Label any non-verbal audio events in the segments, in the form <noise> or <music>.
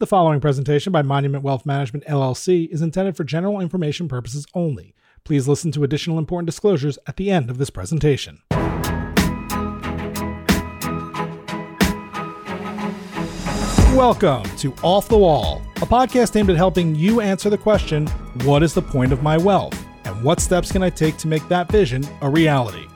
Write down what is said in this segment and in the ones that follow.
The following presentation by Monument Wealth Management LLC is intended for general information purposes only. Please listen to additional important disclosures at the end of this presentation. Welcome to Off the Wall, a podcast aimed at helping you answer the question what is the point of my wealth? And what steps can I take to make that vision a reality?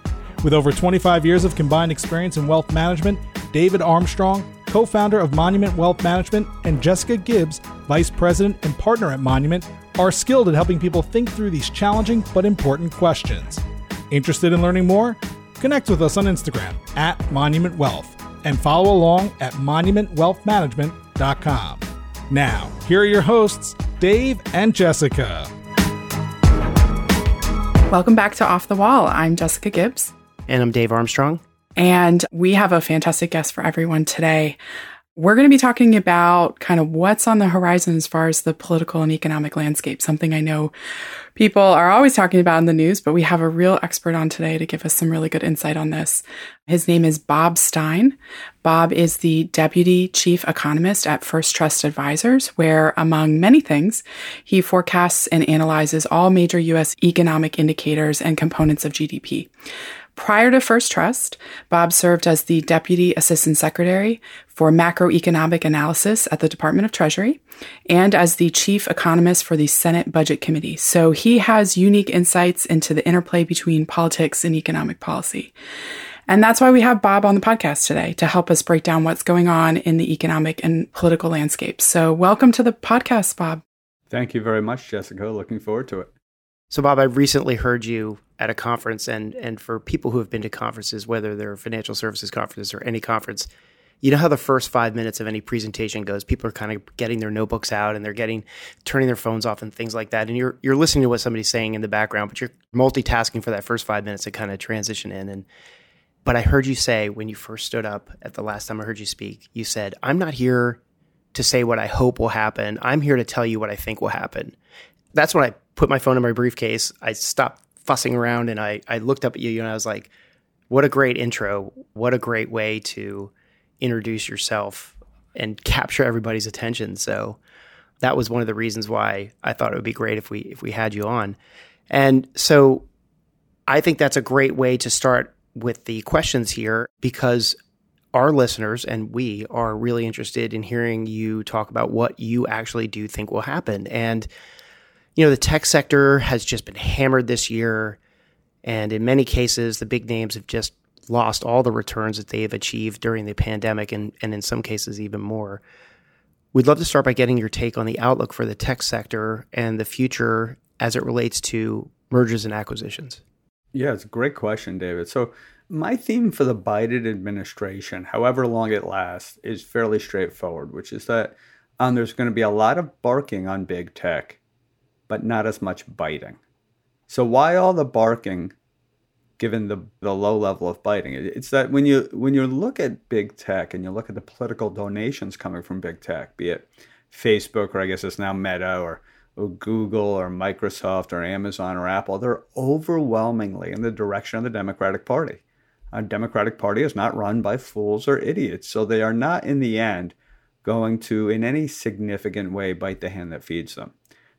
With over 25 years of combined experience in wealth management, David Armstrong, co founder of Monument Wealth Management, and Jessica Gibbs, vice president and partner at Monument, are skilled at helping people think through these challenging but important questions. Interested in learning more? Connect with us on Instagram at Monument Wealth and follow along at monumentwealthmanagement.com. Now, here are your hosts, Dave and Jessica. Welcome back to Off the Wall. I'm Jessica Gibbs. And I'm Dave Armstrong. And we have a fantastic guest for everyone today. We're going to be talking about kind of what's on the horizon as far as the political and economic landscape, something I know people are always talking about in the news, but we have a real expert on today to give us some really good insight on this. His name is Bob Stein. Bob is the deputy chief economist at First Trust Advisors, where, among many things, he forecasts and analyzes all major U.S. economic indicators and components of GDP. Prior to First Trust, Bob served as the Deputy Assistant Secretary for Macroeconomic Analysis at the Department of Treasury and as the Chief Economist for the Senate Budget Committee. So he has unique insights into the interplay between politics and economic policy. And that's why we have Bob on the podcast today to help us break down what's going on in the economic and political landscape. So welcome to the podcast, Bob. Thank you very much, Jessica. Looking forward to it. So, Bob, I recently heard you at a conference, and and for people who have been to conferences, whether they're financial services conferences or any conference, you know how the first five minutes of any presentation goes. People are kind of getting their notebooks out and they're getting turning their phones off and things like that. And you're you're listening to what somebody's saying in the background, but you're multitasking for that first five minutes to kind of transition in. And but I heard you say when you first stood up at the last time I heard you speak, you said, "I'm not here to say what I hope will happen. I'm here to tell you what I think will happen." That's when I put my phone in my briefcase. I stopped fussing around and I, I looked up at you and I was like, what a great intro. What a great way to introduce yourself and <laughs> capture everybody's attention. So that was one of the reasons why I thought it would be great if we if we had you on. And so I think that's a great way to start with the questions here because our listeners and we are really interested in hearing you talk about what you actually do think will happen. And you know, the tech sector has just been hammered this year. And in many cases, the big names have just lost all the returns that they've achieved during the pandemic and, and in some cases, even more. We'd love to start by getting your take on the outlook for the tech sector and the future as it relates to mergers and acquisitions. Yeah, it's a great question, David. So, my theme for the Biden administration, however long it lasts, is fairly straightforward, which is that um, there's going to be a lot of barking on big tech but not as much biting. So why all the barking given the, the low level of biting? It's that when you when you look at big tech and you look at the political donations coming from big tech, be it Facebook or I guess it's now Meta or, or Google or Microsoft or Amazon or Apple, they're overwhelmingly in the direction of the Democratic Party. A Democratic Party is not run by fools or idiots, so they are not in the end going to in any significant way bite the hand that feeds them.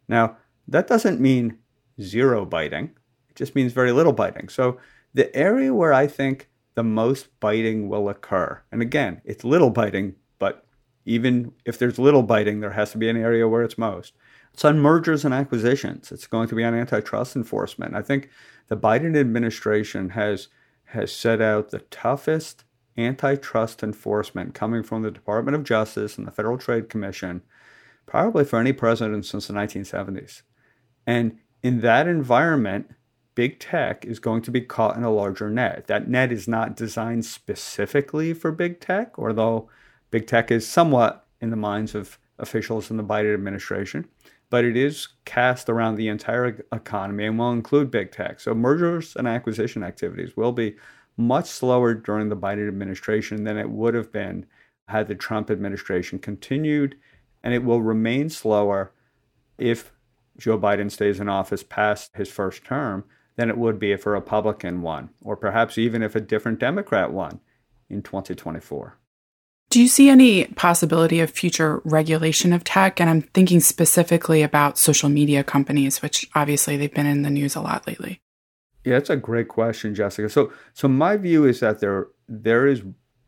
Now, that doesn't mean zero biting, it just means very little biting. So, the area where I think the most biting will occur, and again, it's little biting, but even if there's little biting, there has to be an area where it's most. It's on mergers and acquisitions. It's going to be on antitrust enforcement. I think the Biden administration has has set out the toughest antitrust enforcement coming from the Department of Justice and the Federal Trade Commission, probably for any president since the 1970s. And in that environment, big tech is going to be caught in a larger net. That net is not designed specifically for big tech, although big tech is somewhat in the minds of officials in the Biden administration, but it is cast around the entire economy and will include big tech. So mergers and acquisition activities will be much slower during the Biden administration than it would have been had the Trump administration continued, and it will remain slower if Joe Biden stays in office past his first term than it would be if a Republican won, or perhaps even if a different Democrat won in 2024. Do you see any possibility of future regulation of tech? And I'm thinking specifically about social media companies, which obviously they've been in the news a lot lately. Yeah, that's a great question, Jessica. So, so my view is that there there is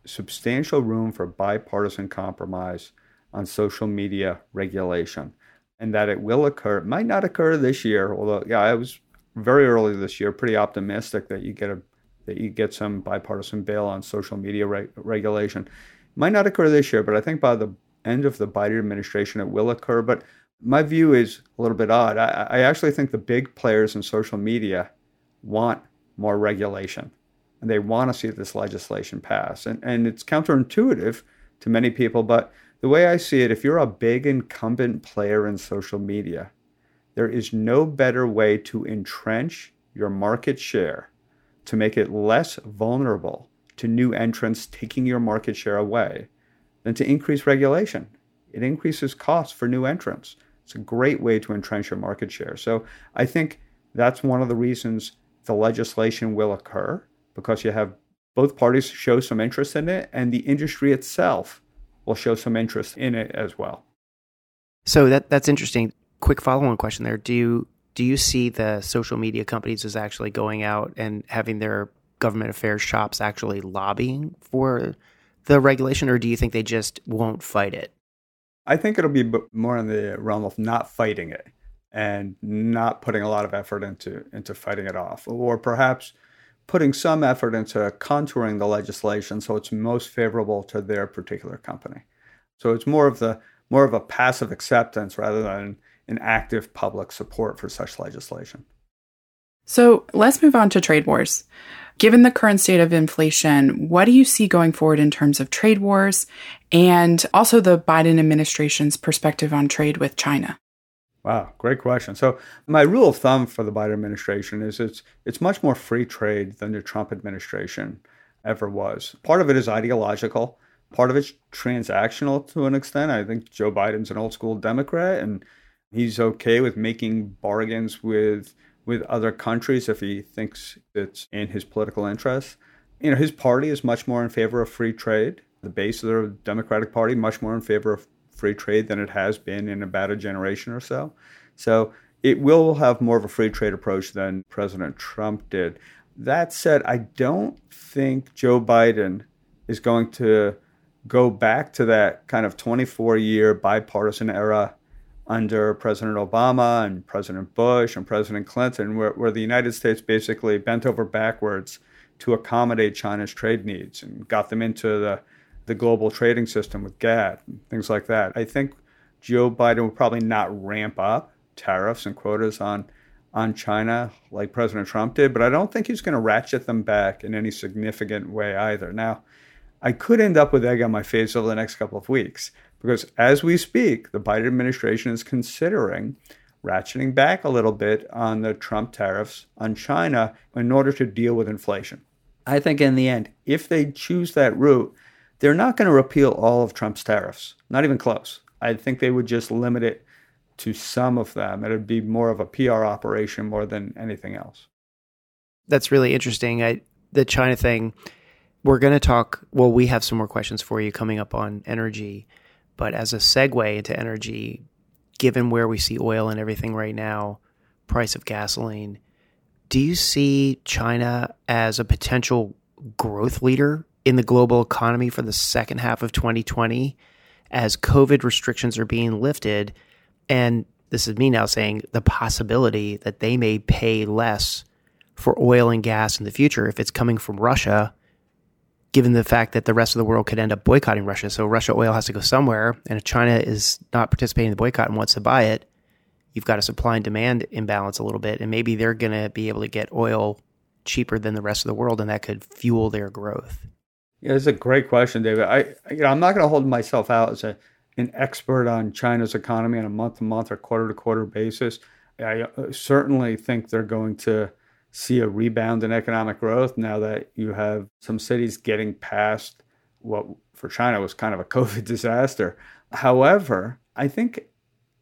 substantial room for bipartisan compromise on social media regulation, and that it will occur. It might not occur this year, although yeah, I was very early this year, pretty optimistic that you get a that you get some bipartisan bail on social media re- regulation. It might not occur this year, but I think by the end of the Biden administration, it will occur. But my view is a little bit odd. I, I actually think the big players in social media want more regulation and they want to see this legislation pass. And, and it's counterintuitive to many people, but the way I see it, if you're a big incumbent player in social media, there is no better way to entrench your market share, to make it less vulnerable to new entrants taking your market share away, than to increase regulation. It increases costs for new entrants. It's a great way to entrench your market share. So I think that's one of the reasons the legislation will occur because you have both parties show some interest in it and the industry itself will show some interest in it as well. So that that's interesting. Quick follow-on question there. Do you do you see the social media companies as actually going out and having their government affairs shops actually lobbying for the regulation or do you think they just won't fight it? I think it'll be more in the realm of not fighting it and not putting a lot of effort into into fighting it off, or perhaps putting some effort into contouring the legislation so it's most favorable to their particular company. So it's more of the more of a passive acceptance rather than an active public support for such legislation. So let's move on to trade wars. Given the current state of inflation, what do you see going forward in terms of trade wars and also the Biden administration's perspective on trade with China? Wow, great question. So my rule of thumb for the Biden administration is it's it's much more free trade than the Trump administration ever was. Part of it is ideological, part of it's transactional to an extent. I think Joe Biden's an old school Democrat and he's okay with making bargains with with other countries if he thinks it's in his political interests. You know, his party is much more in favor of free trade. The base of the Democratic Party much more in favor of free trade than it has been in about a generation or so. So it will have more of a free trade approach than President Trump did. That said, I don't think Joe Biden is going to go back to that kind of 24 year bipartisan era under President Obama and President Bush and President Clinton, where, where the United States basically bent over backwards to accommodate China's trade needs and got them into the the global trading system with GATT and things like that. I think Joe Biden will probably not ramp up tariffs and quotas on on China like President Trump did, but I don't think he's going to ratchet them back in any significant way either. Now, I could end up with egg on my face over the next couple of weeks because as we speak, the Biden administration is considering ratcheting back a little bit on the Trump tariffs on China in order to deal with inflation. I think in the end, if they choose that route, they're not going to repeal all of Trump's tariffs, not even close. I think they would just limit it to some of them. It would be more of a PR operation more than anything else. That's really interesting. I, the China thing, we're going to talk. Well, we have some more questions for you coming up on energy. But as a segue into energy, given where we see oil and everything right now, price of gasoline, do you see China as a potential growth leader in the global economy for the second half of 2020 as COVID restrictions are being lifted. And this is me now saying the possibility that they may pay less for oil and gas in the future if it's coming from Russia, given the fact that the rest of the world could end up boycotting Russia. So Russia oil has to go somewhere. And if China is not participating in the boycott and wants to buy it, you've got a supply and demand imbalance a little bit. And maybe they're going to be able to get oil cheaper than the rest of the world, and that could fuel their growth. Yeah, it's a great question, David. I, you know, I'm not going to hold myself out as a, an expert on China's economy on a month to month or quarter to quarter basis. I uh, certainly think they're going to see a rebound in economic growth now that you have some cities getting past what for China was kind of a <laughs> COVID disaster. However, I think,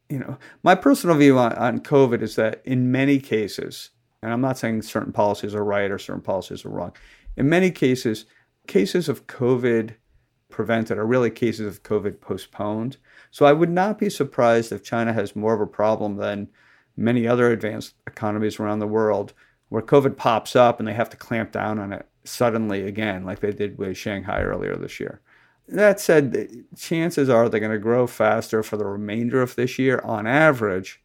you know, my personal view on, on COVID is that in many cases, and I'm not saying certain policies are right or certain policies are wrong, in many cases, cases of COVID prevented are really cases of COVID postponed. So I would not be surprised if China has more of a problem than many other advanced economies around the world where COVID pops up and they have to clamp down on it suddenly again, like they did with Shanghai earlier this year. That said, chances are they're going to grow faster for the remainder of this year on average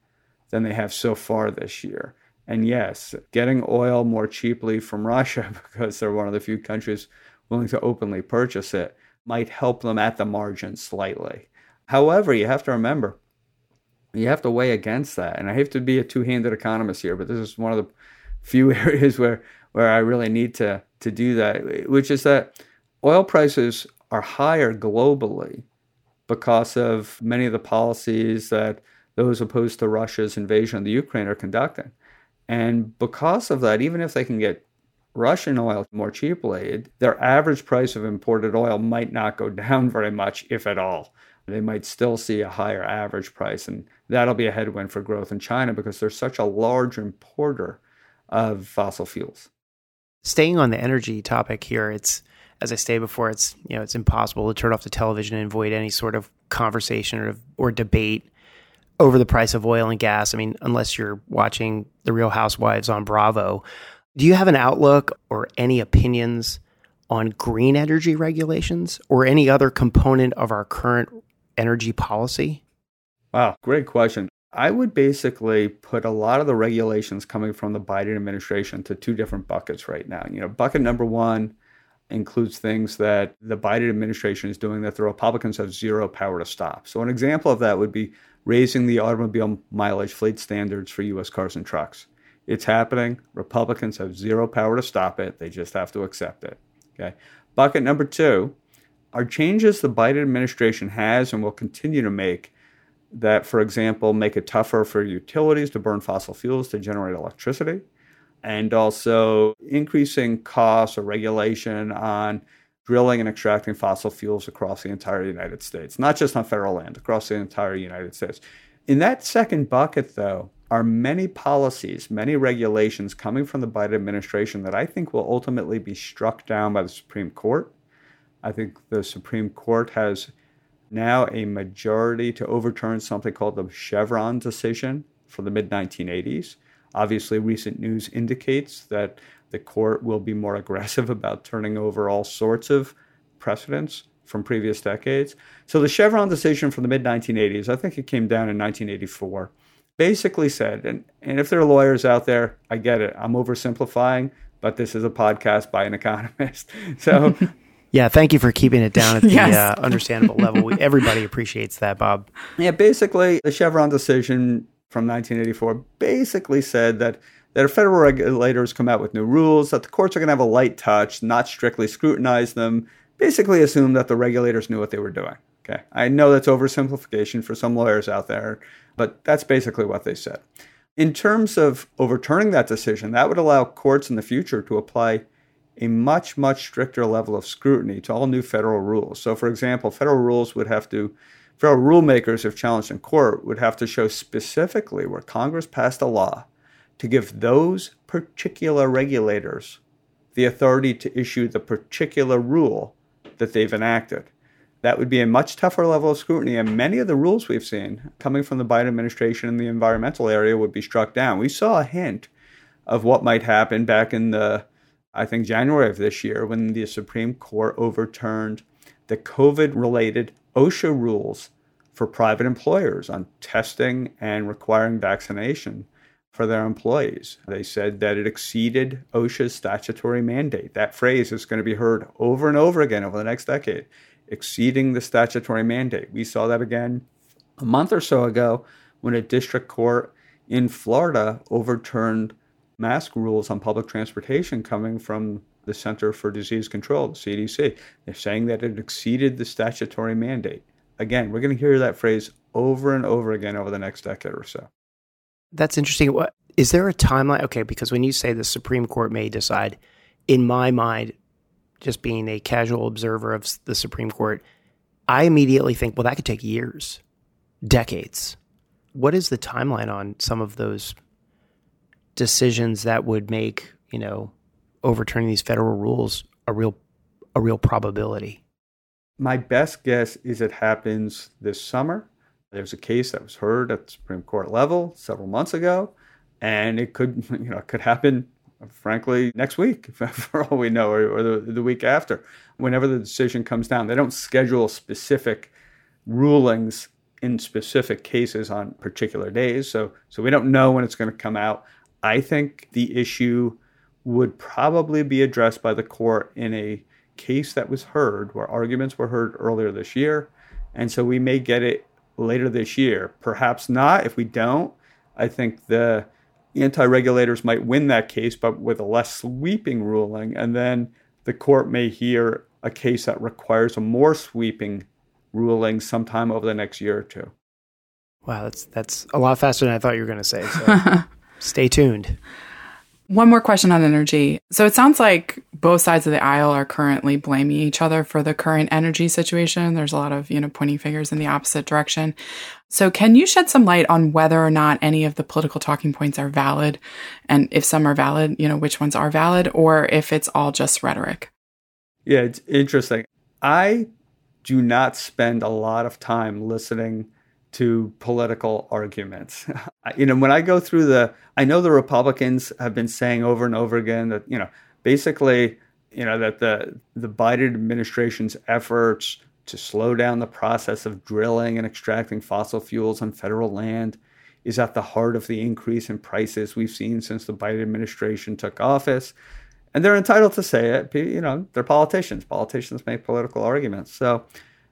than they have so far this year. And yes, getting oil more cheaply from Russia <laughs> because they're one of the few countries willing to openly purchase it might help them at the margin slightly. However, you have to remember, you have to weigh against that. And I have to be a two handed economist here, but this is one of the few <laughs> areas where, where I really need to, to do that, which is that oil prices are higher globally because of many of the policies that those opposed to Russia's invasion of the Ukraine are conducting. And because of that, even if they can get Russian oil more cheaply, their average price of imported oil might not go <laughs> down very much, if at all. They might still see a higher average price, and that'll be a headwind for growth in China because they're such a large importer of fossil fuels. Staying on the energy topic here, it's as I stated before, it's you know it's impossible to turn off the television and avoid any sort of conversation or or debate over the price of oil and gas. I mean, unless you're watching The Real Housewives on Bravo. Do you have an outlook or any opinions on green energy regulations or any other component of our current energy policy? Wow, great question. I would basically put a lot of the regulations coming from the Biden administration to two different buckets right now. You know, bucket number one includes things that the Biden administration is doing that the Republicans have zero power to stop. So, an example of that would be raising the automobile mileage fleet standards for U.S. cars and trucks. It's happening. Republicans have zero power to stop it. They just have to accept it. Okay. Bucket number two are changes the Biden administration has and will continue to make that, for example, make it tougher for utilities to burn fossil fuels to generate electricity, and also increasing costs or regulation on drilling and extracting fossil fuels across the entire United States, not just on federal land, across the entire United States. In that second bucket, though, are many policies, many regulations coming from the Biden administration that I think will ultimately be struck down by the Supreme Court. I think the Supreme Court has now a majority to overturn something called the Chevron decision from the mid 1980s. Obviously, recent news indicates that the court will be more aggressive <laughs> about turning over all sorts of precedents from previous decades. So, the Chevron decision from the mid 1980s, I think it came down in 1984 basically said, and, and if there are lawyers out there, I get it. I'm oversimplifying, but this is a podcast by an economist. <laughs> So, yeah, thank you for keeping it down at the <laughs> yes. uh, understandable level. We, <laughs> everybody appreciates that, Bob. Yeah, basically, the Chevron decision from 1984 basically said that that if federal regulators come out with new rules, that the courts are going to have a light touch, not strictly scrutinize them, basically assume that the regulators knew what they were doing. Okay. I know that's oversimplification for some lawyers out there, but that's basically what they said. In terms of overturning that decision, that would allow courts in the future to apply a much, much stricter level of scrutiny to all new federal rules. So, for example, federal rules would have to, federal rulemakers, if challenged in court, would have to show specifically where Congress passed a law to give those particular regulators the authority to issue the particular rule that they've enacted that would be a much tougher level of scrutiny. And many of the rules we've seen coming from the Biden administration in the environmental area would be struck down. We saw a hint of what might happen back in the, I think, January of this year when the Supreme Court overturned the COVID related OSHA rules for private employers on testing and requiring vaccination for their employees. They said that it exceeded OSHA's statutory mandate. That phrase is going to be heard over and over again over the next decade exceeding the statutory mandate. We saw that again a month or so ago when a district court in Florida overturned mask rules on public transportation coming from the Center for Disease Control, the CDC. They're saying that it exceeded the statutory mandate. Again, we're going to hear that phrase over and over again over the next decade or so. That's interesting. What is there a timeline? Okay, because when you say the Supreme Court may decide, in my mind, just being a casual observer of the Supreme Court, I immediately think, well, that could take years, decades. What is the timeline on some of those decisions that would make, you know, overturning these federal rules a real a real probability? My best guess is it happens this summer. There's a case that was heard at the Supreme Court level several months ago, and it could, <laughs> you know, it could happen, frankly, next week <laughs> for all we know, or, the, the week after. Whenever the decision comes down, they don't schedule specific rulings in specific cases on particular days. So, so we don't know when it's going to come out. I think the issue would probably be addressed by the court in a case that was heard, where arguments were heard earlier this year. And so we may get it later this year. Perhaps not. If we don't, I think the anti regulators might win that case, but with a less sweeping ruling. And then the court may hear a case that requires a more sweeping ruling sometime over the next year or two. Wow, that's that's a lot faster than I thought you were going to say. So <laughs> stay tuned. One more question on energy. So it sounds like both sides of the aisle are currently blaming each other for the current energy situation. There's a lot of, you know, pointing fingers in the opposite direction. So can you shed some light on whether or not any of the political talking points are valid? And if some are valid, you know, which ones are valid or if it's all just rhetoric? Yeah, it's interesting. I do not spend a lot of time listening to political arguments. <laughs> you know, when I go through the, I know the Republicans have been saying over and over again that, you know, basically, you know, that the, the Biden administration's efforts to slow down the process of drilling and extracting fossil fuels on federal land is at the heart of the increase in prices we've seen since the Biden administration took office. And they're entitled to say it. You know, they're politicians. Politicians make political arguments. So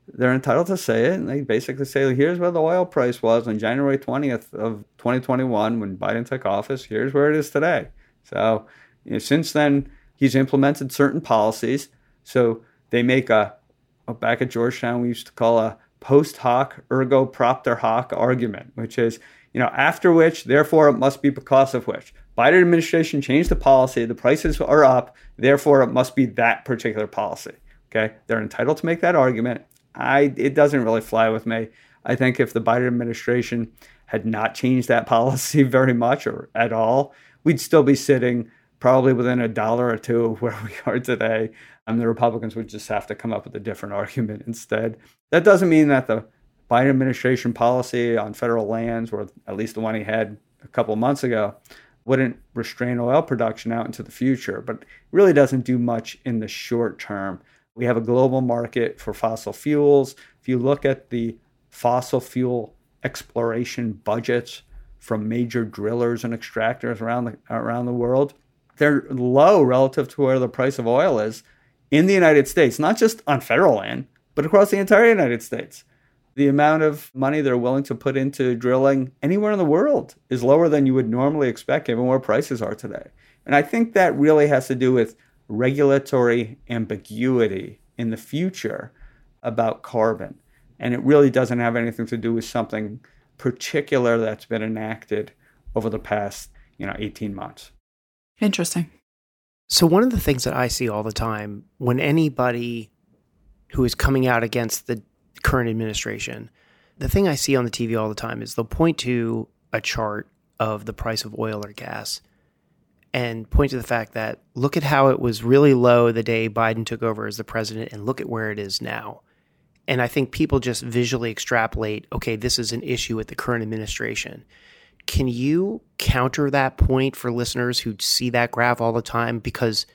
they're entitled to say it, and they basically say, here's where the oil price was on January 20th of 2021 when Biden took office. Here's where it is today. So you know, since then, he's implemented certain policies. So they make a, a, back at Georgetown, we used to call a post hoc ergo propter hoc argument, which is, you know, after which, therefore it must be because of which. Biden administration changed the policy, the prices are up, therefore it must be that particular policy. Okay, they're entitled to make that argument. I it doesn't really fly with me. I think if the Biden administration had not changed that <laughs> policy very much or at all, we'd still be sitting probably within a dollar or two of where <laughs> we are today. And the Republicans would just have to come up with a different <laughs> argument instead. That doesn't mean that the Biden administration policy on federal lands, or at least the one he had a couple months ago, wouldn't restrain oil production out into the future, but really doesn't do much in the short term. We have a global market for fossil fuels. If you look at the fossil fuel exploration budgets from major drillers and extractors around the, around the world, they're low relative to where the price of oil is in the United States, not just on federal land, but across the entire United States. The amount of money they're willing to put into drilling anywhere in the world is lower than you would normally expect given where prices are today. And I think that really has to do with regulatory ambiguity in the future about carbon. And it really doesn't have anything to do with something particular that's been enacted over the past, you know, 18 months. Interesting. So one of the things that I see all the time when anybody who is coming out against the current administration, the thing I see on the TV all the time is they'll point to a chart of the price of oil or gas and point to the fact that look at how it was really low the day Biden took over as the president and look at where it is now. And I think people just visually extrapolate, okay, this is an issue with the current administration. Can you counter that point for listeners who see that graph all the time? Because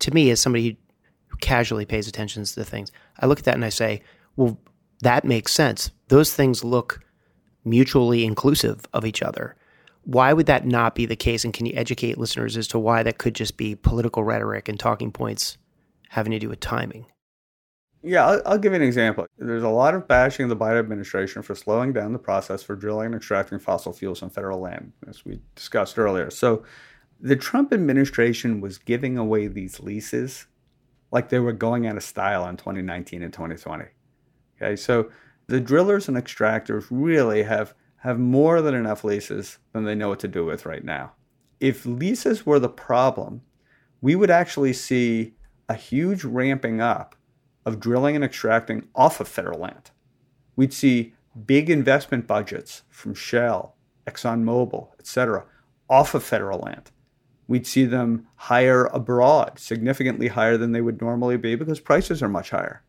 to me, as somebody who casually pays attention to things, I look at that and I say, well, that makes sense. Those things look mutually inclusive of each other. Why would that not be the case? And can you educate listeners as to why that could just be political rhetoric and talking points having to do with timing? Yeah, I'll, I'll, give you an example. There's a lot of bashing of the Biden administration for slowing down the process for drilling and extracting fossil fuels on federal land, as we discussed earlier. So the Trump administration was giving away these leases like they were going out of style in 2019 and 2020. Okay, so the drillers and extractors really have have more than enough leases than they know what to do with right now. If leases were the problem, we would actually see a huge ramping up of drilling and extracting off of federal land. We'd see big investment budgets from Shell, ExxonMobil, etc., off of federal land. We'd see them higher abroad, significantly higher than they would normally be because prices are much higher.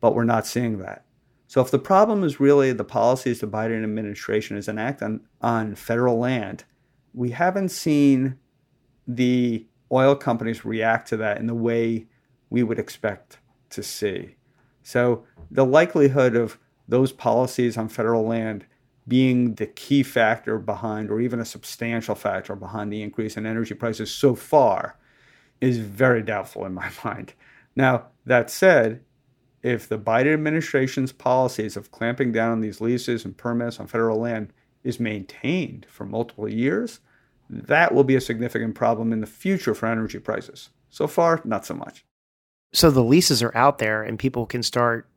but we're not seeing that. So if the problem is really the policies the Biden administration has enacted on, on federal land, we haven't seen the oil companies react to that in the way we would expect to see. So the likelihood of those policies on federal land being the key factor behind, or even a substantial factor behind the increase in energy prices so far, is very doubtful in my <laughs> mind. Now, that said, if the Biden administration's policies of clamping down on these leases and permits on federal land is maintained for multiple years, that will be a significant problem in the future for energy prices. So far, not so much. So the leases are out there and people can start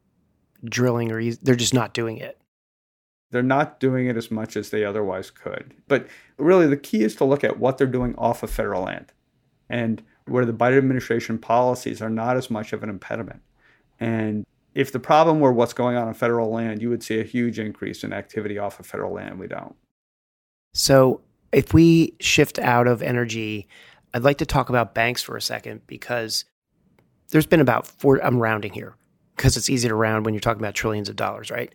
drilling or they're just not doing it. They're not doing it as much as they otherwise could. But really, the key is to look at what they're doing off of federal land and where the Biden administration policies are not as much of an impediment. And if the problem were what's going on on federal land, you would see a huge increase in activity off of federal land. We don't. So if we shift out of energy, I'd like to talk about banks for a second because there's been about four, I'm rounding here because it's easy to round when you're talking about trillions of dollars, right?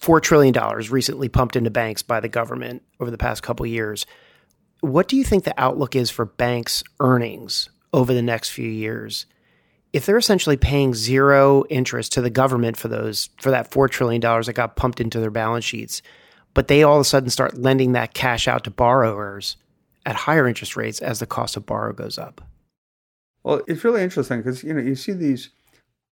$4 trillion recently pumped into banks by the government over the past couple years. What do you think the outlook is for banks' earnings over the next few years? If they're essentially paying zero interest to the government for those for that $4 trillion that got pumped into their balance sheets, but they all of a sudden start lending that cash out to borrowers at higher interest rates as the cost of borrow goes up. Well, it's really interesting because you know you see these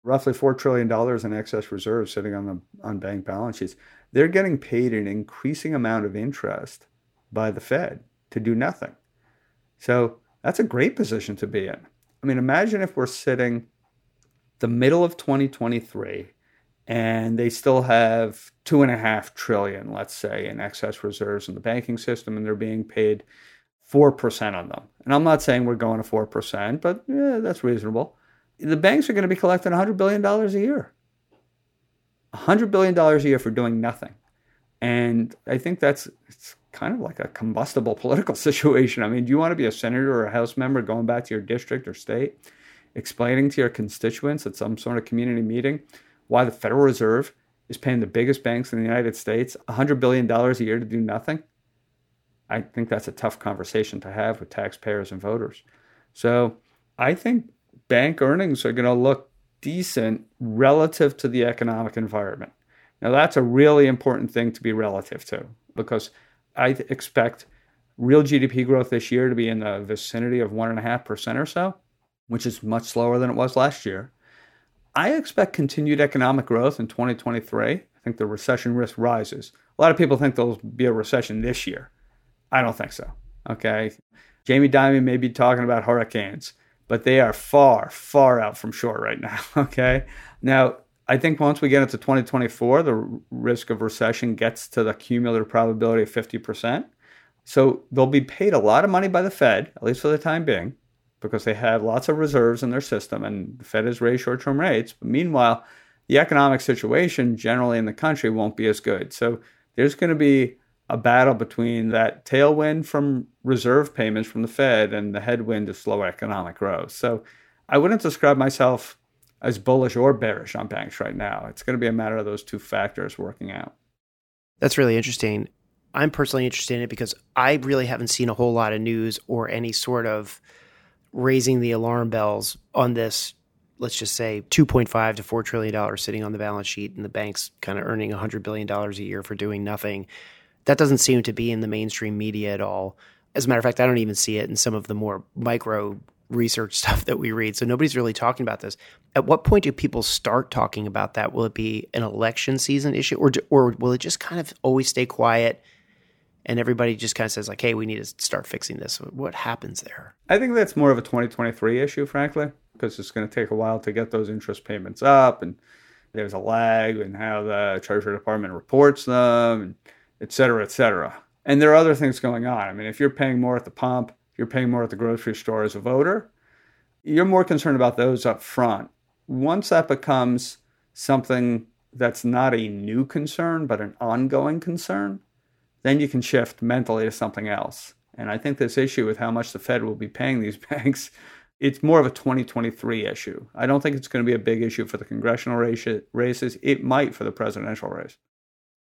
roughly four trillion dollars in excess reserves sitting on the on bank balance sheets. They're getting paid an increasing amount of interest by the Fed to do nothing. So that's a great position to be in. I mean, imagine if we're sitting the middle of 2023 and they still have two and a half trillion, let's say, in excess reserves in the banking system, and they're being paid four percent on them. And I'm not saying we're going to four percent, but yeah, that's reasonable. The banks are going to be collecting 100 billion dollars a year. 100 billion dollars a year for doing nothing, and I think that's it's kind of like a combustible <laughs> political situation. I mean, do you want to be a senator or a house member going back to your district or state, explaining to your constituents at some sort of community meeting? why the Federal Reserve is paying the biggest banks in the United States $100 billion a year to do nothing, I think that's a tough conversation to have with taxpayers and voters. So I think bank earnings are going to look decent relative to the economic environment. Now, that's a really important thing to be relative to because I expect real GDP growth this year to be in the vicinity of 1.5% or so, which is much slower than it was last year. I expect continued economic growth in 2023. I think the recession risk rises. A lot of people think there'll be a recession this year. I don't think so. Okay. Jamie Dimon may be talking about hurricanes, but they are far, far out from shore right now. <laughs> Okay. Now, I think once we get into 2024, the risk of recession gets to the cumulative probability of 50%. So they'll be paid a lot of money by the Fed, at least for the time being, because they have lots of reserves in their system and the Fed has raised short term rates. But meanwhile, the economic situation generally in the country won't be as good. So there's going to be a battle between that tailwind from reserve payments from the Fed and the headwind of slow economic growth. So I wouldn't describe myself as bullish or bearish on banks right now. It's going to be a matter of those two factors working out. That's really interesting. I'm personally interested in it because I really haven't seen a whole lot of news or any sort of raising the alarm bells on this let's just say 2.5 to 4 trillion dollars sitting on the balance sheet and the banks kind of earning 100 billion dollars a year for doing nothing that doesn't seem to be in the mainstream media at all as a matter of fact i don't even see it in some of the more micro research <laughs> stuff that we read so nobody's really talking about this at what point do people start talking about that will it be an election season issue or or will it just kind of always stay quiet and everybody just kind of says like, "Hey, we need to start fixing this." What happens there? I think that's more of a 2023 issue, frankly, because it's going to take a while to get those interest payments up, and there's a lag in how the Treasury Department reports them, and et cetera, et cetera. And there are other things going on. I mean, if you're paying more at the pump, you're paying more at the grocery store as a voter, you're more concerned about those up front. Once that becomes something that's not a new concern, but an ongoing concern, then you can shift mentally to something else. And I think this issue with how much the Fed will be paying these <laughs> banks it's more of a 2023 issue. I don't think it's going to be a big issue for the congressional races. It might for the presidential race.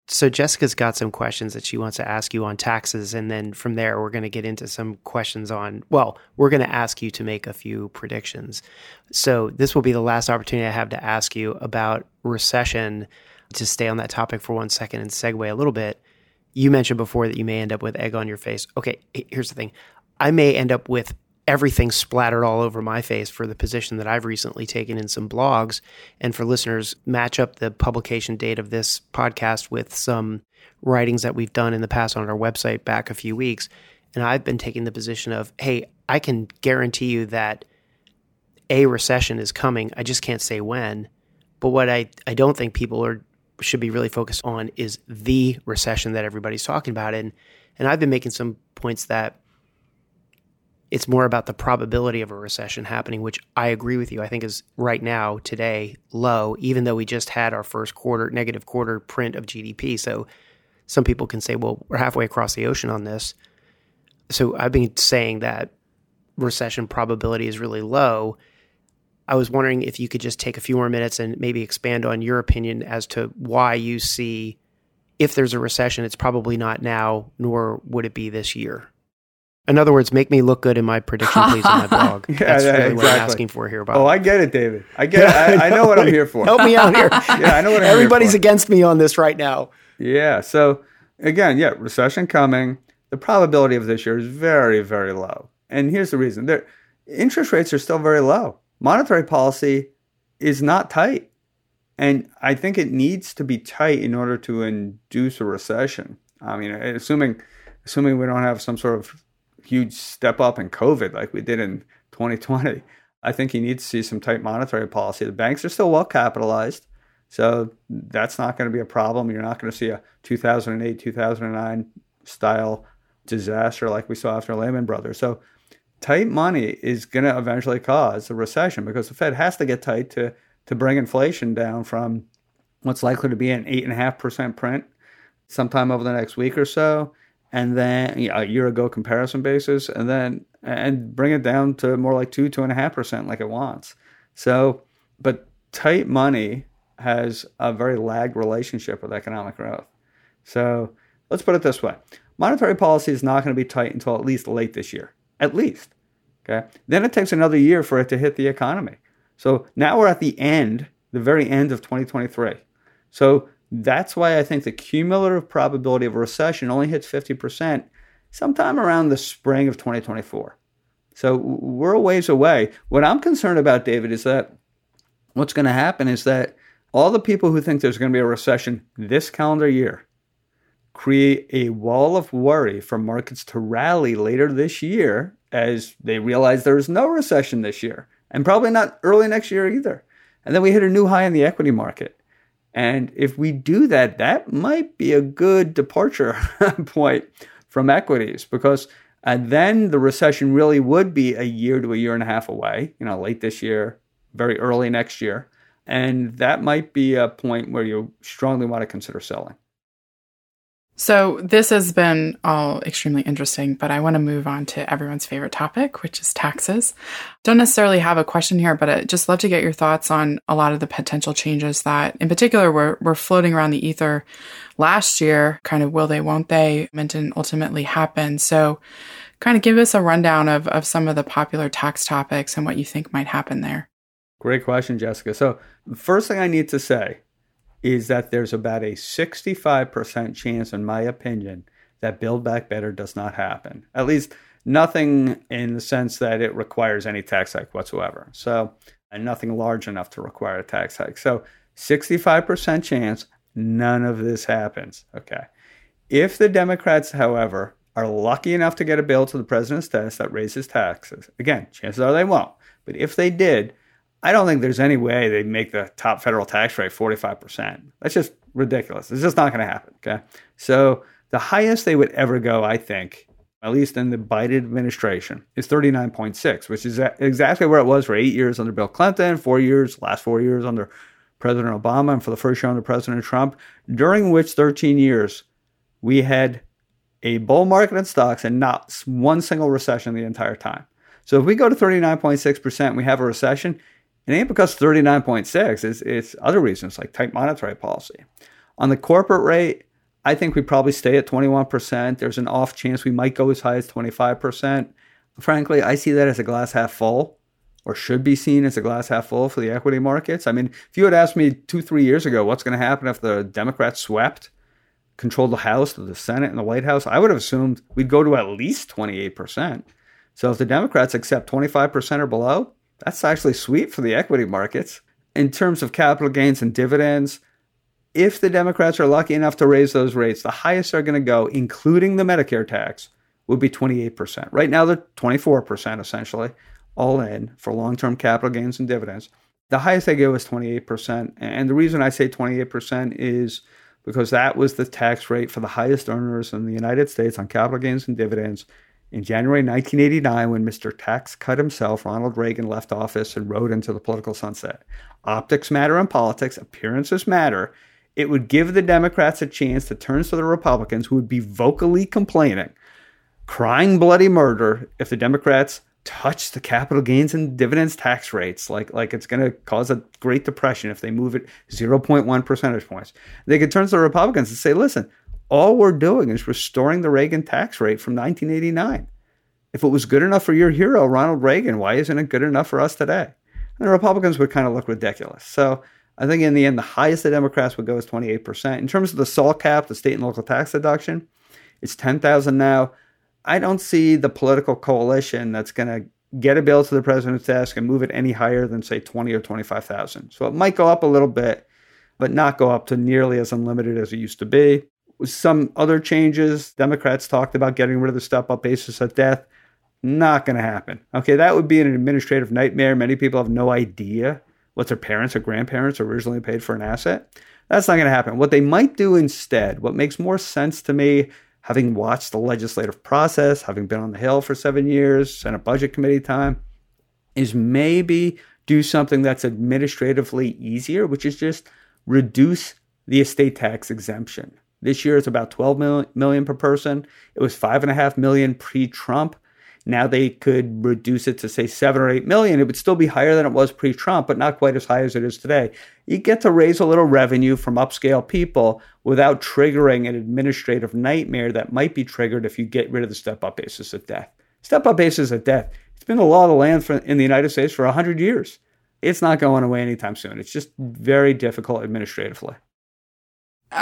So Jessica's got some questions that she wants to ask you on taxes, and then from there we're going to get into some questions on. Well, we're going to ask you to make a few predictions. So this will be the last opportunity I have to ask you about recession. To stay on that topic for one second and segue a little bit, you mentioned before that you may end up with egg on your face. Okay, here's the thing: I may end up with everything splattered all over my face for the position that I've recently taken in some blogs. And for listeners, match up the publication date of this podcast with some writings that we've done in the past on our website back a few weeks. And I've been taking the position of, hey, I can guarantee you that a recession is coming. I just can't say when. But what I, I don't think people are should be really focused on is the recession that everybody's talking about. And and I've been making some points that it's more about the probability of a recession happening, which I agree with you. I think is right now, today, low, even though we just had our first quarter, negative quarter print of GDP. So some people can say, well, we're halfway across the ocean on this. So I've been saying that recession probability is really low. I was wondering if you could just take a few more minutes and maybe expand on your opinion as to why you see if there's a recession, it's probably not now, nor would it be this year. In other words, make me look good in my prediction, please, on my <laughs> blog. yeah, That's yeah, really exactly. what I'm asking for here, Bob. Oh, I get it, David. I get it. I, I know what I'm here for. <laughs> Help me out here. <laughs> yeah, I know what I'm Everybody's against me on this right now. Yeah. So again, yeah, recession coming. The probability of this year is very, very low. And here's the reason: there, interest rates are still very low. Monetary policy is not tight, and I think it needs to be tight in order to induce a recession. I mean, assuming assuming we don't have some sort of huge step up in COVID like we did in 2020. I think you need to see some tight monetary policy. The banks are still well capitalized, so that's not going to be a problem. You're not going to see a 2008, 2009 style disaster like we saw after Lehman Brothers. So tight money is going to eventually cause a recession because the Fed has to get tight to to bring inflation down from what's likely to be an eight and a half percent print sometime over the next week or so and then a year ago comparison basis, and then and bring it down to more like two, two and a half percent, like it wants. So, but tight money has a very lagged relationship with economic growth. So let's put it this way: monetary policy is not going to be tight until at least late this year, at least. Okay, then it takes another year for it to hit the economy. So now we're at the end, the very end of 2023. So that's why I think the cumulative probability of a recession only hits 50% sometime around the spring of 2024. So we're a ways away. What I'm concerned about, David, is that what's going to happen is that all the people who think there's going to be a recession this calendar year create a wall of worry for markets to rally later this year as they realize there is no recession this year and probably not early next year either. And then we hit a new high in the equity market. And if we do that, that might be a good departure <laughs> point from equities because uh, then the recession really would be a year to a year and a half away, you know, late this year, very early next year. And that might be a point where you strongly want to consider selling. So, this has been all extremely interesting, but I want to move on to everyone's favorite topic, which is taxes. Don't necessarily have a question here, but I'd just love to get your thoughts on a lot of the potential changes that, in particular, were, were floating around the ether last year. Kind of will they, won't they, and ultimately happen. So, kind of give us a rundown of, of some of the popular tax topics and what you think might happen there. Great question, Jessica. So, first thing I need to say is that there's about a 65% chance, in my opinion, that Build Back Better does not happen. At least nothing in the sense that it requires any tax hike whatsoever. So, and nothing large enough to require a tax hike. So, 65% chance none of this happens. Okay. If the Democrats, however, are lucky enough to get a bill to the president's desk that raises taxes, again, chances are they won't. But if they did, I don't think there's any way they make the top federal tax rate 45%. That's just ridiculous. It's just not going to happen. Okay. So the highest they would ever go, I think, at least in the Biden administration, is 39.6, which is exactly where it was for eight years under Bill Clinton, four years, last four years under President Obama, and for the first year under President Trump, during which 13 years we had a bull market in stocks and not one single recession the entire time. So if we go to 39.6%, we have a recession. It ain't because 39.6. It's, it's other reasons like tight monetary policy. On the corporate rate, I think we probably stay at 21%. There's an off chance we might go as high as 25%. Frankly, I see that as a glass half full or should be seen as a glass half full for the equity markets. I mean, if you had asked me two, three years ago what's going to happen if the Democrats swept, controlled the House, the Senate, and the White House, I would have assumed we'd go to at least 28%. So if the Democrats accept 25% or below, that's actually sweet for the equity markets. In terms of capital gains and dividends, if the Democrats are lucky enough to raise those rates, the highest they're going to go, including the Medicare tax, would be 28%. Right now, they're 24% essentially, all in for long term capital gains and dividends. The highest they go is 28%. And the reason I say 28% is because that was the tax rate for the highest earners in the United States on capital gains and dividends in January 1989, when Mr. Tax Cut himself, Ronald Reagan, left office and rode into the political sunset. Optics matter in politics, appearances matter. It would give the Democrats a chance to turn to the Republicans, who would be vocally complaining, crying bloody murder if the Democrats touch the capital gains and dividends tax rates like like it's going to cause a great depression if they move it 0.1 percentage points they could turn to the republicans and say listen all we're doing is restoring the reagan tax rate from 1989 if it was good enough for your hero ronald reagan why isn't it good enough for us today? And the republicans would kind of look ridiculous. So i think in the end the highest the democrats would go is 28% in terms of the SALT cap the state and local tax deduction it's 10000 now. I don't see the political coalition that's going to get a bill to the president's desk and move it any higher than say 20 or 25,000. So it might go up a little bit, but not go up to nearly as unlimited as it used to be. Some other changes, Democrats talked about getting rid of the step up basis of death. Not going to happen. Okay, that would be an administrative nightmare. Many people have no idea what their parents or grandparents originally paid for an asset. That's not going to happen. What they might do instead, what makes more sense to me having watched the legislative process, having been on the Hill for seven years, Senate Budget Committee time, is maybe do something that's administratively easier, which is just reduce the estate tax exemption. This year it's about 12 million per person. It was five and a half million pre-Trump. Now they could reduce it to say seven or eight million. It would still be higher than it was pre Trump, but not quite as high as it is today. You get to raise a little revenue from upscale people without triggering an administrative nightmare that might be triggered if you get rid of the step up basis of death. Step up basis of death. It's been the law of the land for, in the United States for 100 years. It's not going away anytime soon. It's just very difficult administratively.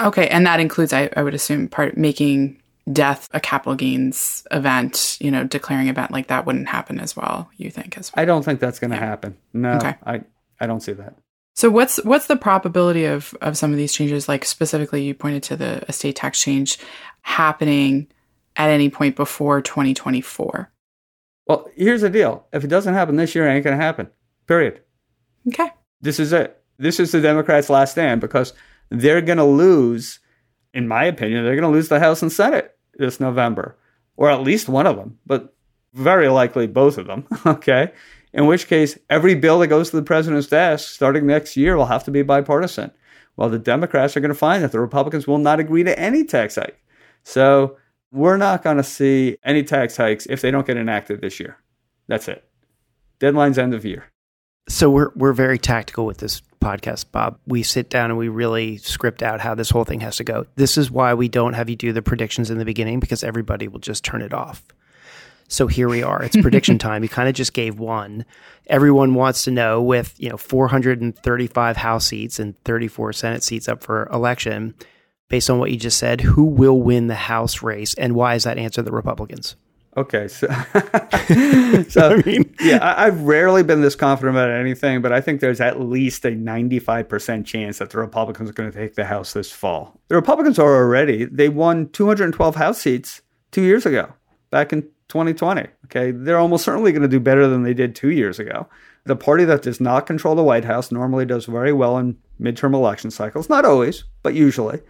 Okay, and that includes, I, I would assume, part making death a capital gains event, you know, declaring event like that wouldn't happen as well, you think as well? I don't think that's going to yeah. happen. No, okay. I, I don't see that. So what's what's the probability of of some of these changes like specifically you pointed to the estate tax change happening at any point before 2024? Well, here's the deal. If it doesn't happen this year, it ain't going to happen. Period. Okay. This is it. This is the Democrats' last stand because they're going to lose in my opinion, they're going to lose the House and Senate this November, or at least one of them, but very likely both of them. <laughs> okay. In which case, every bill that goes to the president's desk starting next year will have to be bipartisan. Well, the Democrats are going to find that the Republicans will not agree to any tax hike. So we're not going to see any tax hikes if they don't get enacted this year. That's it. Deadline's end of year. So we're we're very tactical with this podcast, Bob. We sit down and we really script out how this whole thing has to go. This is why we don't have you do the predictions in the beginning because everybody will just turn it off. So here we are. It's prediction <laughs> time. You kind of just gave one. Everyone wants to know with, you know, 435 House seats and 34 Senate seats up for election, based on what you just said, who will win the House race and why is that answer the Republicans? Okay, so, <laughs> <laughs> so I mean, yeah, I, have rarely been this confident about anything, but I think there's at least a 95% chance that the Republicans are going to take the House this fall. The Republicans are already, they won 212 House seats two years ago, back in 2020. Okay, they're almost certainly going to do better than they did two years ago. The party that does not control the White House normally does very well in midterm election cycles, not always, but usually.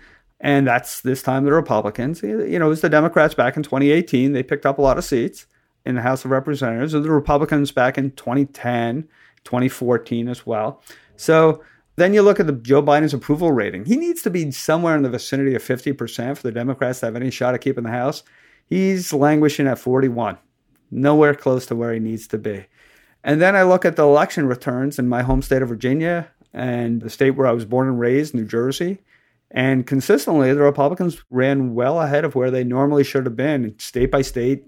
And that's this time the Republicans. You know, it was the Democrats back in 2018. They picked up a lot of seats in the House of Representatives. And the Republicans back in 2010, 2014 as well. So then you look at the Joe Biden's approval rating. He needs to be somewhere in the vicinity of 50% for the Democrats to have any shot at keeping the House. He's languishing at 41. nowhere close to where he needs to be. And then I look at the election returns in my home state of Virginia and the state where I was born and raised, New Jersey. And consistently, the Republicans ran well ahead of where they normally should have been, state by state,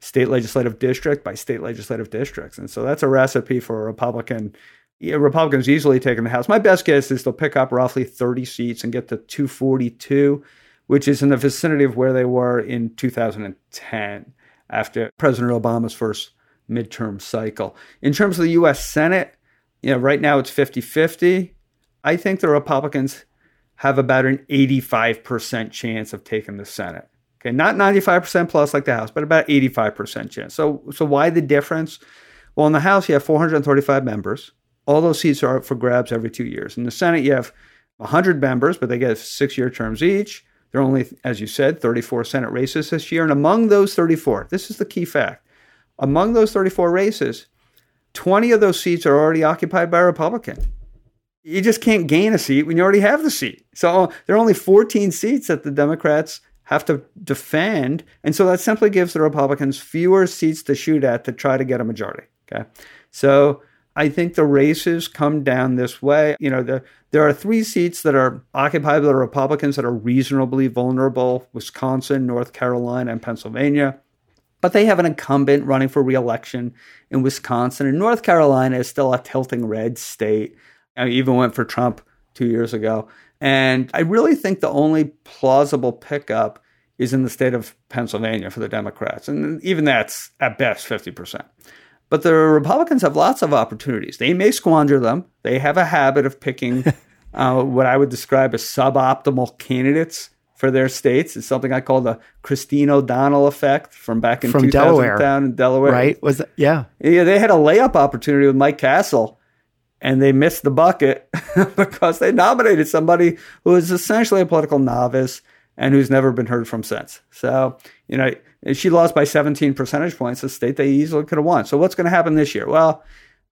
state legislative district by state legislative districts. And so that's a recipe for a Republican. Yeah, Republicans easily taking the House. My best guess is they'll pick up roughly 30 seats and get to 242, which is in the vicinity of where they were in 2010 after President Obama's first midterm cycle. In terms of the U.S. Senate, you know, right now it's 50 50. I think the Republicans have about an 85% chance of taking the Senate. Okay, not 95% plus like the House, but about 85% chance. So, so why the difference? Well, in the House, you have 435 members. All those seats are up for grabs every two years. In the Senate, you have 100 members, but they get six year terms each. There are only, as you said, 34 Senate races this year. And among those 34, this is the key fact among those 34 races, 20 of those seats are already occupied by a Republican. You just can't gain a seat when you already have the seat. So there are only 14 seats that the Democrats have to defend. And so that simply gives the Republicans fewer seats to shoot at to try to get a majority. Okay. So I think the races come down this way. You know, the, there are three seats that are occupied by the Republicans that are reasonably vulnerable Wisconsin, North Carolina, and Pennsylvania but they have an incumbent running for reelection in Wisconsin. And North Carolina is still a tilting red state. I even went for Trump two years ago. And I really think the only plausible pickup is in the state of Pennsylvania for the Democrats. And even that's at best 50%. But the Republicans have lots of opportunities. They may squander them. They have a habit of picking <laughs> uh, what I would describe as suboptimal candidates for their states. It's something I call the Christine O'Donnell effect from back in from Delaware, down in Delaware. Right? Was that, yeah, yeah. They had a layup opportunity with Mike Castle, and they missed the bucket <laughs> because they nominated somebody who is essentially a political novice and who's never been heard from since. So you know, she lost by 17 percentage points. A state they easily could have won. So what's going to happen this year? Well,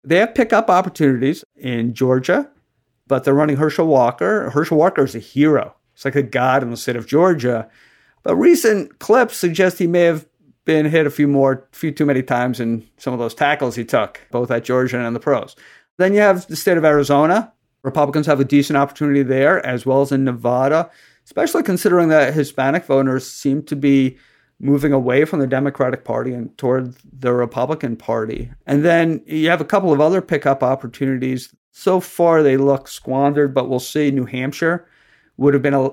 they have pickup opportunities in Georgia, but they're running Herschel Walker. Herschel Walker is a hero it's like a god in the state of Georgia. But recent clips suggest he may have been hit a few more, few too many times in some of those tackles he took, both at Georgia and in the pros. Then you have the state of Arizona. Republicans have a decent opportunity there, as well as in Nevada, especially considering that Hispanic voters seem to be moving away from the Democratic Party and toward the Republican Party. And then you have a couple of other pickup opportunities. So far, they look squandered, but we'll see. New Hampshire would have been a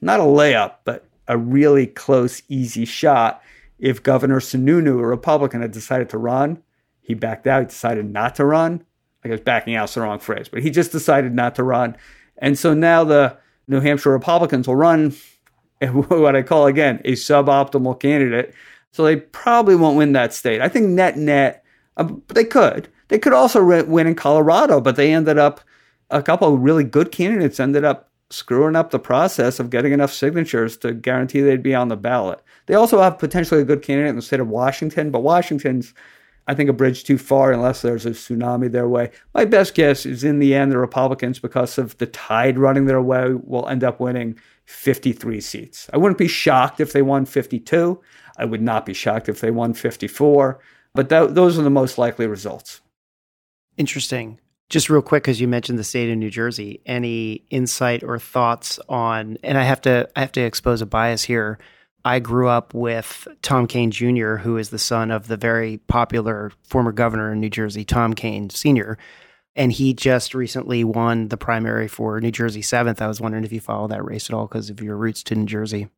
not a layup, but a really close, easy shot if Governor Sununu, a Republican, had decided to run. He backed out. He decided not to run. I guess backing out is the wrong phrase, but he just decided not to run. And so now the New Hampshire Republicans will run <laughs> what I call again a suboptimal candidate. So they probably won't win that state. I think net net, uh, they could. They could also win in Colorado, but they ended up a couple of really good candidates ended up screwing up the process of getting enough signatures to guarantee they'd be on the ballot. They also have potentially a good candidate in the state of Washington, but Washington's, I think, a bridge too far unless there's a tsunami their way. My best guess is in the end, the Republicans, because of the tide running their way, will end up winning 53 seats. I wouldn't be shocked if they won 52. I would not be shocked if they won 54, but those are the most likely results. Interesting. Just real quick, because you mentioned the state of New Jersey, any insight or thoughts on? And I have to, I have to expose a bias here. I grew up with Tom Kean Jr., who is the son of the very popular former governor in New Jersey, Tom Kean Sr. And he just recently won the primary for New Jersey 7th. I was wondering if you follow that race at all because of your roots to New Jersey.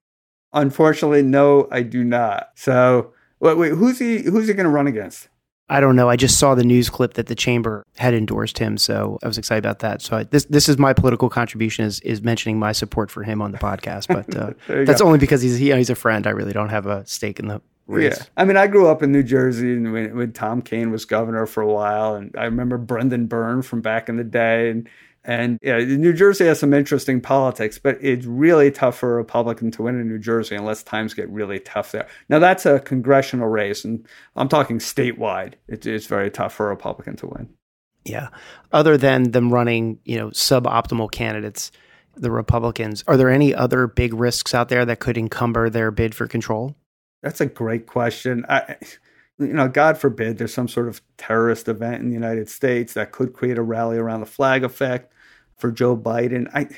Unfortunately, no, I do not. So, wait, wait who's he? Who's he going to run against? I don't know. I just saw the news clip that the chamber had endorsed him, so I was excited about that. So I, this this is my political contribution is is mentioning my support for him on the podcast, but uh, <laughs> that's go. only because he's he, he's a friend. I really don't have a stake in the race. Yeah, I mean, I grew up in New Jersey, and when, when Tom Kean was governor for a while, and I remember Brendan Byrne from back in the day, and and yeah, New Jersey has some interesting politics, but it's really tough for a Republican to win in New Jersey unless times get really tough there. Now, that's a congressional race, and I'm talking statewide. It, it's very tough for a Republican to win. Yeah. Other than them running, you know, suboptimal candidates, the Republicans, are there any other big risks out there that could encumber their bid for control? That's a great question. I, you know, God forbid there's some sort of terrorist event in the United States that could create a rally around the flag effect for Joe Biden. I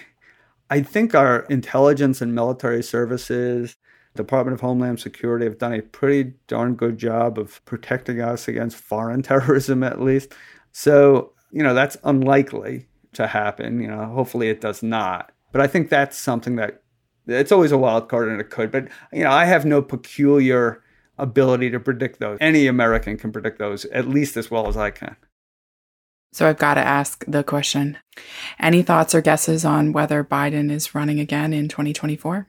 I think our intelligence and military services, Department of Homeland Security have done a pretty darn good job of protecting us against foreign <laughs> terrorism at least. So, you know, that's unlikely to happen. You know, hopefully it does not. But I think that's something that it's always a wild card and it could. But, you know, I have no peculiar ability to predict those. Any American can predict those at least as well as I can. So I've got to ask the question any thoughts or guesses on whether Biden is running again in 2024?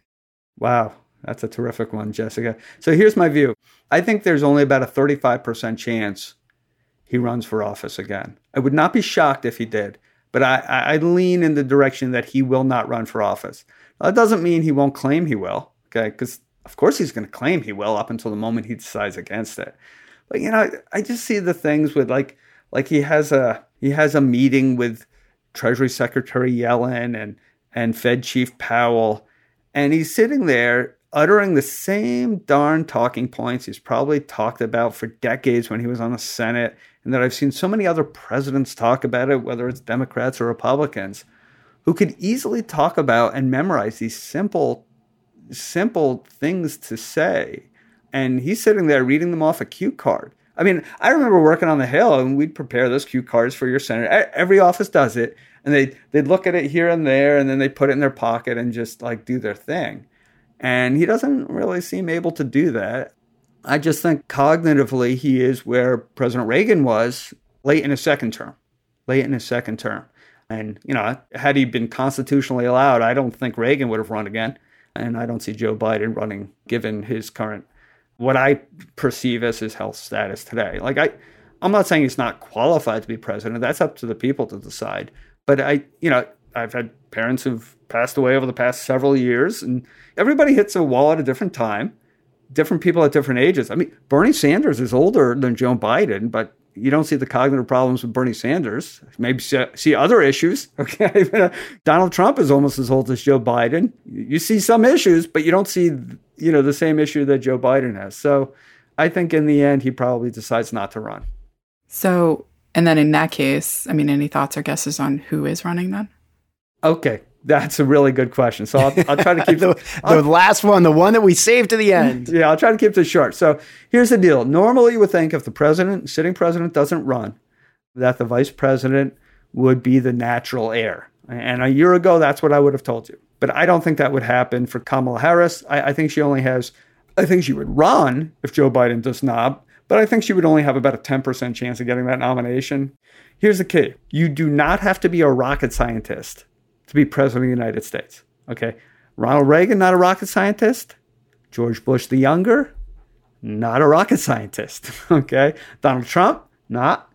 Wow, that's a terrific one, Jessica. So here's my view I think there's only about a 35% chance he runs for office again. I would not be shocked if he did, but I, I lean in the direction that he will not run for office. That doesn't mean he won't claim he will, okay? Because of course he's going to claim he will up until the moment he decides against it. But you know, I just see the things with like like he has a he has a meeting with Treasury Secretary Yellen and and Fed Chief Powell, and he's sitting there uttering the same darn talking points he's probably talked about for decades when he was on the Senate, and that I've seen so many other presidents talk about it, whether it's Democrats or Republicans, who could easily talk about and memorize these simple, simple things to say. And he's sitting there reading them off a cue card. I mean, I remember working on the Hill and we'd prepare those cue cards for your senator. Every office does it. And they, they'd look at it here and there and then they put it in their pocket and just like do their thing. And he doesn't really seem able to do that. I just think cognitively he is where President Reagan was late in his second term, late in his second term. And, you know, had he been constitutionally allowed, I don't think Reagan would have run again. And I don't see Joe Biden running given his current what I perceive as his health status today. Like I, I'm not saying he's not qualified to be president. That's up to the people to decide. But I, you know, I've had parents who've passed away over the past several years, and everybody hits a wall at a different time. Different people at different ages. I mean, Bernie Sanders is older than Joe Biden, but you don't see the cognitive problems with Bernie Sanders. Maybe see other issues. <laughs> Okay, Donald Trump is almost as old as Joe Biden. You see some issues, but you don't see you know the same issue that Joe Biden has. So I think in the end he probably decides not to run. So and then in that case, I mean, any thoughts or guesses on who is running then? Okay, that's a really good question. So I'll, I'll try to keep <laughs> the, the last one, the one that we saved to the end. <laughs> Yeah, I'll try to keep this short. So here's the deal. Normally, you would think if the president, sitting president, doesn't run, that the vice president would be the natural heir. And a year ago, that's what I would have told you. But I don't think that would happen for Kamala Harris. I, I think she only has, I think she would run if Joe Biden does not, but I think she would only have about a 10% chance of getting that nomination. Here's the key you do not have to be a rocket scientist to be president of the United States. Okay. Ronald Reagan, not a rocket scientist. George Bush the Younger, not a rocket scientist. <laughs> Okay. Donald Trump, not.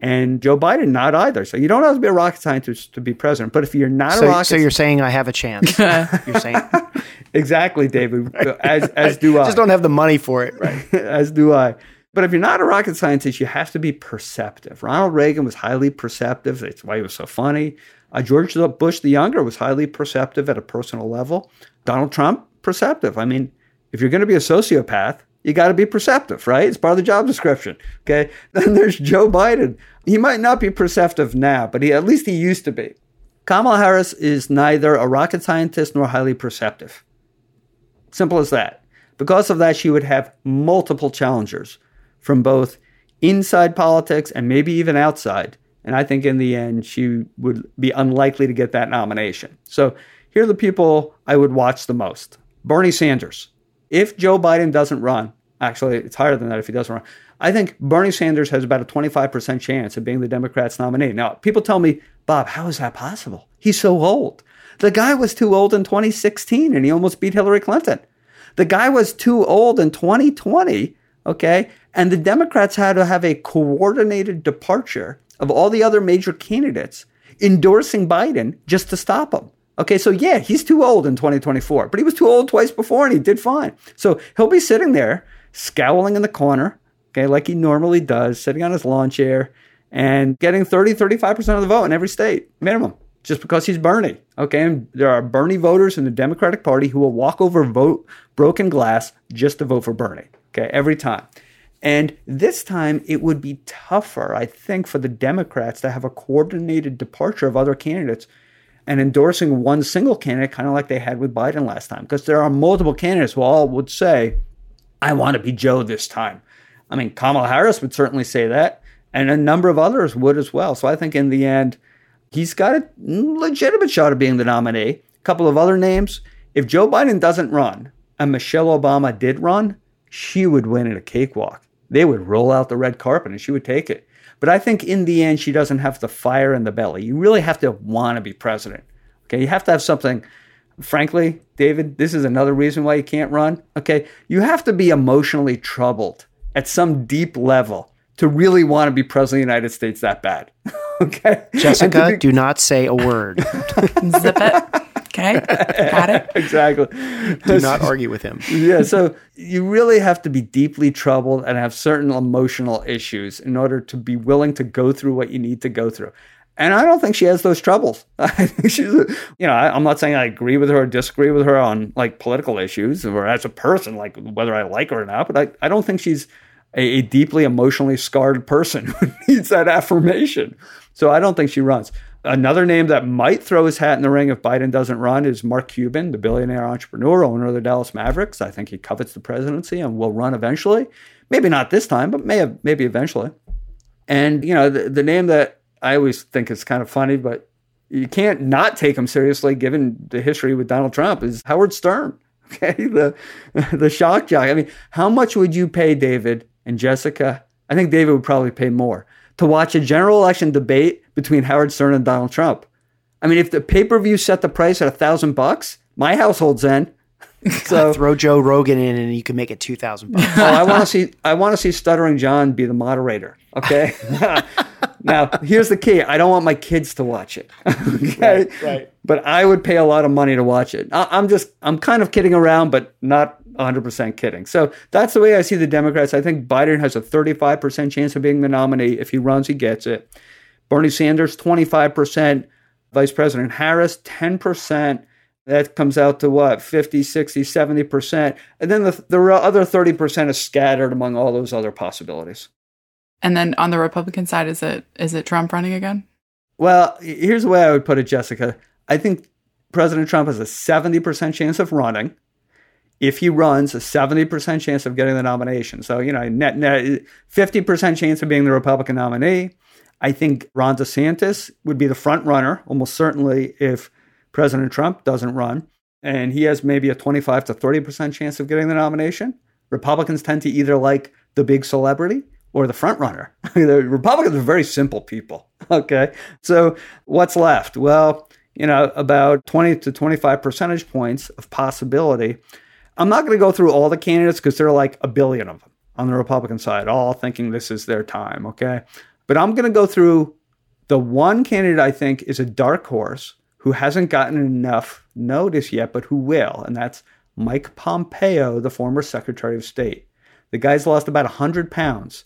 And Joe Biden, not either. So you don't have to be a rocket scientist to be president. But if you're not so, a rocket So you're saying I have a chance. <laughs> you're saying <laughs> Exactly, David. As as do I. Just don't have the money for it, right? as do I. But if you're not a rocket scientist, you have to be perceptive. Ronald Reagan was highly perceptive. That's why he was so funny. Uh, George Bush the younger was highly perceptive at a personal level. Donald Trump, perceptive. I mean, if you're going to be a sociopath, you got to be perceptive, right? It's part of the job description. Okay. <laughs> Then there's Joe Biden. He might not be perceptive now, but he at least he used to be. Kamala Harris is neither a rocket scientist nor highly perceptive. Simple as that. Because of that, she would have multiple challengers from both inside politics and maybe even outside. And I think in the end, she would be unlikely to get that nomination. So here are the people I would watch the most Bernie Sanders. If Joe Biden doesn't run, actually, it's higher than that if he doesn't run. I think Bernie Sanders has about a 25% chance of being the Democrats' nominee. Now, people tell me, Bob, how is that possible? He's so old. The guy was too old in 2016 and he almost beat Hillary Clinton. The guy was too old in 2020, okay? And the Democrats had to have a coordinated departure of all the other major candidates endorsing Biden just to stop him. Okay, so yeah, he's too old in 2024, but he was too old twice before and he did fine. So he'll be sitting there scowling in the corner, okay, like he normally does, sitting on his lawn chair and getting 30, 35% of the vote in every state, minimum, just because he's Bernie. Okay, and there are Bernie voters in the Democratic Party who will walk over vote broken glass just to vote for Bernie. Okay, every time. And this time it would be tougher, I think, for the Democrats to have a coordinated departure of other candidates and endorsing one single candidate, kind of like they had with Biden last time, because there are multiple candidates who all would say, I want to be Joe this time. I mean, Kamala Harris would certainly say that, and a number of others would as well. So I think in the end, he's got a legitimate shot of being the nominee. A couple of other names. If Joe Biden doesn't run and Michelle Obama did run, she would win in a cakewalk. They would roll out the red carpet and she would take it. But I think in the end, she doesn't have the fire in the belly. You really have to want to be president. Okay. You have to have something. Frankly, David, this is another reason why you can't run. Okay. You have to be emotionally troubled at some deep level to really want to be president of the United States that bad. <laughs> okay. Jessica, be- do not say a word. <laughs> Zip it. Okay. Got it. <laughs> exactly. Do not argue with him. <laughs> yeah. So you really have to be deeply troubled and have certain emotional issues in order to be willing to go through what you need to go through. And I don't think she has those troubles. <laughs> I think she's, a, you know, I, am not saying I agree with her or disagree with her on like political issues or as a person, like whether I like her or not, but I, I don't think she's a, a deeply emotionally scarred person who needs that affirmation. So I don't think she runs. Another name that might throw his hat in the ring if Biden doesn't run is Mark Cuban, the billionaire entrepreneur, owner of the Dallas Mavericks. I think he covets the presidency and will run eventually. Maybe not this time, but may have, maybe eventually. And, you know, the, the name that I always think is kind of funny, but you can't not take him seriously given the history with Donald Trump is Howard Stern. <laughs> Okay, the <laughs> the shock jock. I mean, how much would you pay David and Jessica? I think David would probably pay more to watch a general election debate between Howard Stern and Donald Trump. I mean, if the pay per view set the price at a thousand bucks, my household's in. <laughs> So throw Joe Rogan in, and you can make it two thousand bucks. oh, I want to see. I want to see Stuttering John be the moderator. Okay. <laughs> now, here's the key. I don't want my kids to watch it. <laughs> okay. Right, right. But I would pay a lot of money to watch it. I, I'm just. I'm kind of kidding around, but not 100% kidding. So that's the way I see the Democrats. I think Biden has a 35% chance of being the nominee. If he runs, he gets it. Bernie Sanders, 25%. Vice President Harris, 10%. That comes out to what, 50, 60, 70%. And then the, the other 30% is scattered among all those other possibilities. And then on the Republican side, is it is it Trump running again? Well, here's the way I would put it, Jessica. I think President Trump has a 70% chance of running if he runs, a 70% chance of getting the nomination. So, you know, net, net 50% chance of being the Republican nominee. I think Ron DeSantis would be the front runner, almost certainly, if President Trump doesn't run. And he has maybe a 25 to 30% chance of getting the nomination. Republicans tend to either like the big celebrity or the front runner. <laughs> the Republicans are very simple people. <laughs> Okay. So what's left? Well, you know, about 20 to 25 percentage points of possibility I'm not going to go through all the candidates because there are like a billion of them on the Republican side, all thinking this is their time. Okay. But I'm going to go through the one candidate I think is a dark horse who hasn't gotten enough notice yet, but who will. And that's Mike Pompeo, the former Secretary of State. The guy's lost about 100 pounds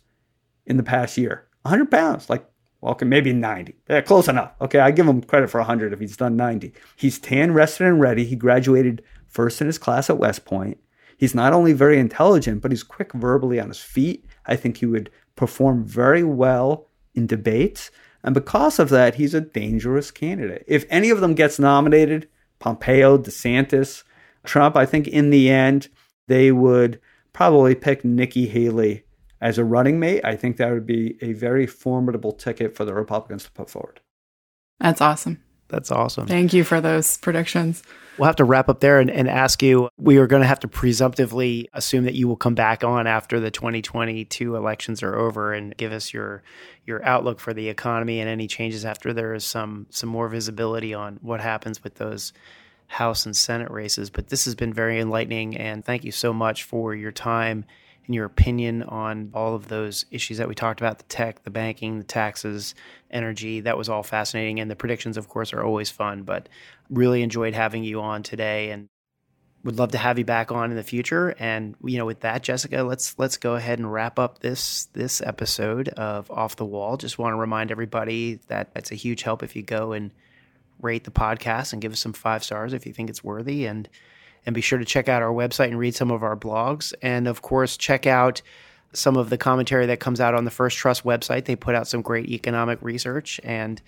in the past year. 100 pounds, like, well, okay, maybe 90. Yeah, close enough. Okay, I give him credit for 100 if he's done 90. He's tan, rested, and ready. He graduated first in his class at West Point. He's not only very intelligent, but he's quick verbally on his feet. I think he would perform very well in debates. And because of that, he's a dangerous candidate. If any of them gets nominated, Pompeo, DeSantis, Trump, I think in the end, they would probably pick Nikki Haley as a running mate. I think that would be a very formidable ticket for the Republicans to put forward. That's awesome. That's awesome. Thank you for those predictions. We'll have to wrap up there and, and ask you. We are going to have to presumptively assume that you will come back on after the 2022 elections are over and give us your your outlook for the economy and any changes after there is some some more visibility on what happens with those House and Senate races. But this has been very enlightening, and thank you so much for your time and your opinion on all of those issues that we talked about the tech, the banking, the taxes, energy. That was all fascinating. And the predictions, of course, are always fun, but really enjoyed having you on today and would love to have you back on in the future. And you know, with that, Jessica, let's let's go ahead and wrap up this this episode of Off the Wall. Just want to remind everybody that it's a huge help if you go and rate the podcast and give us some five stars if you think it's worthy. And and be sure to check out our website and read some of our blogs. And of course, check out some of the commentary that comes out on the First Trust website. They put out some great economic research, and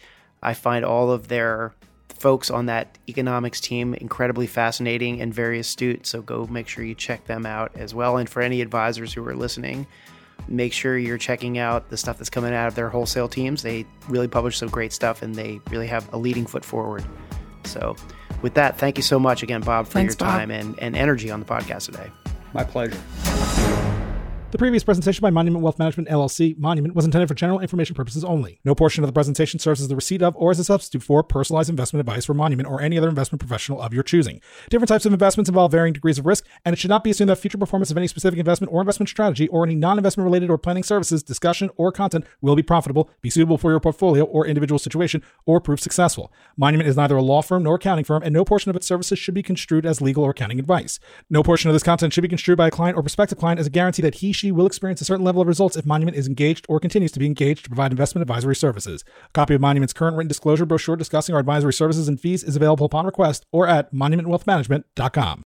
I find all of their folks on that economics team incredibly fascinating and very astute. So go make sure you check them out as well. And for any advisors who are listening, make sure you're checking out the stuff that's coming out of their wholesale teams. They really publish some great stuff and they really have a leading foot forward. So, with that, thank you so much again, Bob, for Thanks, your time and, and energy on the podcast today. My pleasure. The previous presentation by Monument Wealth Management LLC, Monument, was intended for general information purposes only. No portion of the presentation serves as the receipt of or as a substitute for personalized investment advice for Monument or any other investment professional of your choosing. Different types of investments involve varying degrees of risk, and it should not be assumed that future performance of any specific investment or investment strategy or any non-investment related or planning services, discussion, or content will be profitable, be suitable for your portfolio or individual situation, or prove successful. Monument is neither a law firm nor accounting firm, and no portion of its services should be construed as legal or accounting advice. No portion of this content should be construed by a client or prospective client as a guarantee that he, she will experience a certain level of results if Monument is engaged or continues to be engaged to provide investment advisory services. A copy of Monument's current written disclosure brochure discussing our advisory services and fees is available upon request or at monumentwealthmanagement.com.